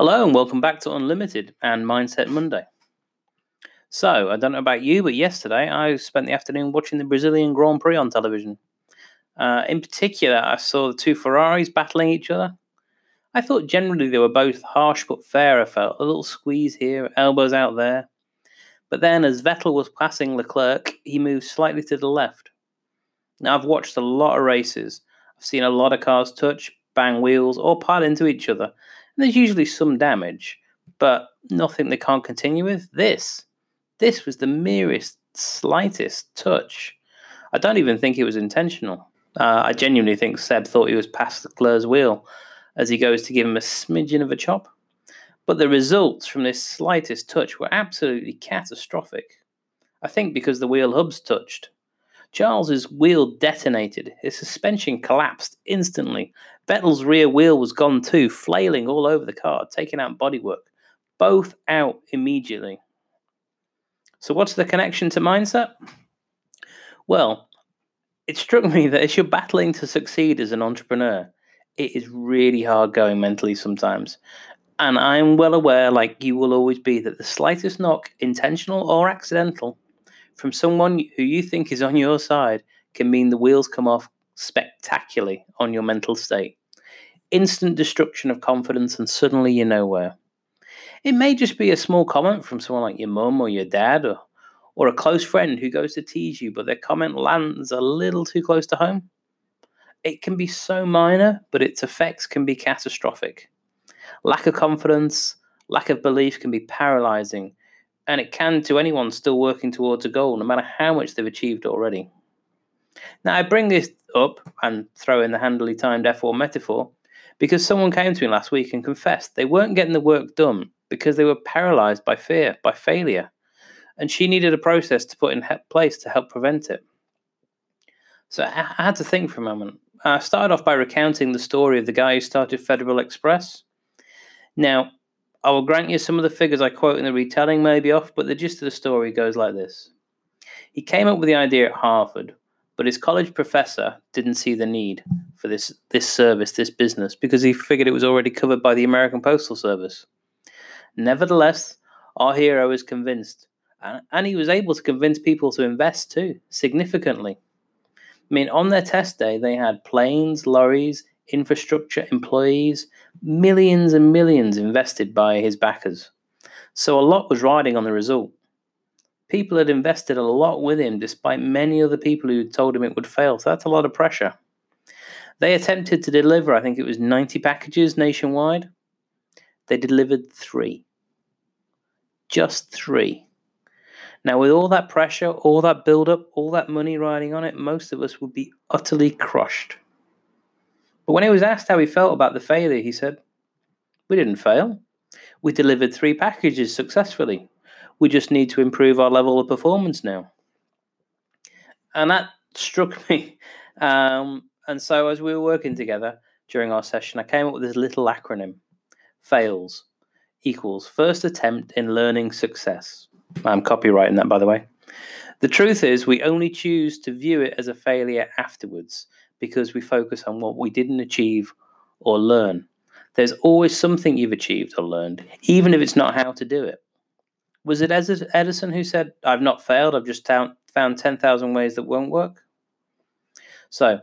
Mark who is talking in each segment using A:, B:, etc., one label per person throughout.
A: Hello and welcome back to Unlimited and Mindset Monday. So, I don't know about you, but yesterday I spent the afternoon watching the Brazilian Grand Prix on television. Uh, in particular, I saw the two Ferraris battling each other. I thought generally they were both harsh but fair. I felt a little squeeze here, elbows out there. But then, as Vettel was passing Leclerc, he moved slightly to the left. Now, I've watched a lot of races. I've seen a lot of cars touch, bang wheels, or pile into each other there's usually some damage, but nothing they can't continue with. This, this was the merest, slightest touch. I don't even think it was intentional. Uh, I genuinely think Seb thought he was past the Leclerc's wheel as he goes to give him a smidgen of a chop. But the results from this slightest touch were absolutely catastrophic. I think because the wheel hubs touched. Charles's wheel detonated. His suspension collapsed instantly. Vettel's rear wheel was gone too, flailing all over the car, taking out bodywork. Both out immediately. So, what's the connection to mindset? Well, it struck me that as you're battling to succeed as an entrepreneur, it is really hard going mentally sometimes. And I'm well aware, like you will always be, that the slightest knock, intentional or accidental, from someone who you think is on your side can mean the wheels come off spectacularly on your mental state. Instant destruction of confidence, and suddenly you're nowhere. It may just be a small comment from someone like your mum or your dad or, or a close friend who goes to tease you, but their comment lands a little too close to home. It can be so minor, but its effects can be catastrophic. Lack of confidence, lack of belief can be paralyzing and it can to anyone still working towards a goal, no matter how much they've achieved already. Now, I bring this up and throw in the handily timed F1 metaphor because someone came to me last week and confessed they weren't getting the work done because they were paralyzed by fear, by failure, and she needed a process to put in place to help prevent it. So I had to think for a moment. I started off by recounting the story of the guy who started Federal Express. Now, I will grant you some of the figures I quote in the retelling may be off, but the gist of the story goes like this. He came up with the idea at Harvard, but his college professor didn't see the need for this, this service, this business, because he figured it was already covered by the American Postal Service. Nevertheless, our hero is convinced, and he was able to convince people to invest too, significantly. I mean, on their test day, they had planes, lorries, infrastructure, employees, millions and millions invested by his backers. So a lot was riding on the result. People had invested a lot with him despite many other people who told him it would fail. So that's a lot of pressure. They attempted to deliver, I think it was 90 packages nationwide. They delivered three. Just three. Now, with all that pressure, all that build up, all that money riding on it, most of us would be utterly crushed. But when he was asked how he felt about the failure, he said, We didn't fail. We delivered three packages successfully. We just need to improve our level of performance now. And that struck me. Um, and so, as we were working together during our session, I came up with this little acronym FAILS equals first attempt in learning success. I'm copyrighting that, by the way. The truth is, we only choose to view it as a failure afterwards because we focus on what we didn't achieve or learn. There's always something you've achieved or learned, even if it's not how to do it. Was it Edison who said, I've not failed, I've just found 10,000 ways that won't work? So,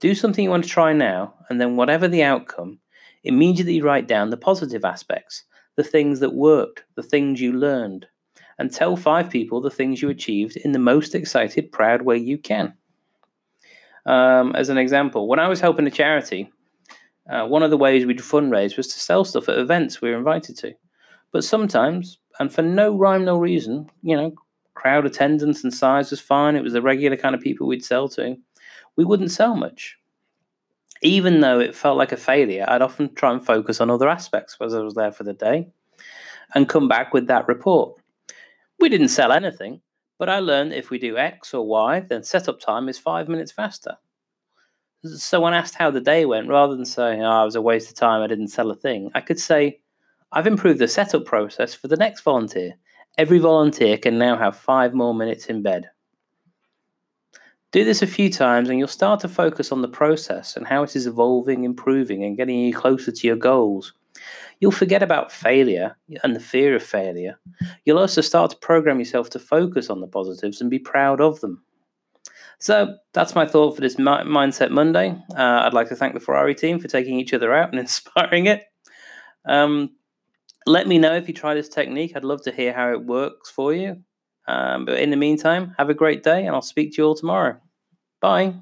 A: do something you want to try now, and then whatever the outcome, immediately write down the positive aspects, the things that worked, the things you learned, and tell five people the things you achieved in the most excited, proud way you can. Um, as an example, when I was helping a charity, uh, one of the ways we'd fundraise was to sell stuff at events we were invited to. But sometimes, and for no rhyme, no reason, you know, crowd attendance and size was fine. It was the regular kind of people we'd sell to. We wouldn't sell much. Even though it felt like a failure, I'd often try and focus on other aspects as I was there for the day and come back with that report. We didn't sell anything, but I learned if we do X or Y, then setup time is five minutes faster. So when asked how the day went, rather than saying, ah, oh, I was a waste of time, I didn't sell a thing, I could say, I've improved the setup process for the next volunteer. Every volunteer can now have five more minutes in bed. Do this a few times and you'll start to focus on the process and how it is evolving, improving, and getting you closer to your goals. You'll forget about failure and the fear of failure. You'll also start to program yourself to focus on the positives and be proud of them. So that's my thought for this Mindset Monday. Uh, I'd like to thank the Ferrari team for taking each other out and inspiring it. Um, let me know if you try this technique. I'd love to hear how it works for you. Um, but in the meantime, have a great day, and I'll speak to you all tomorrow. Bye.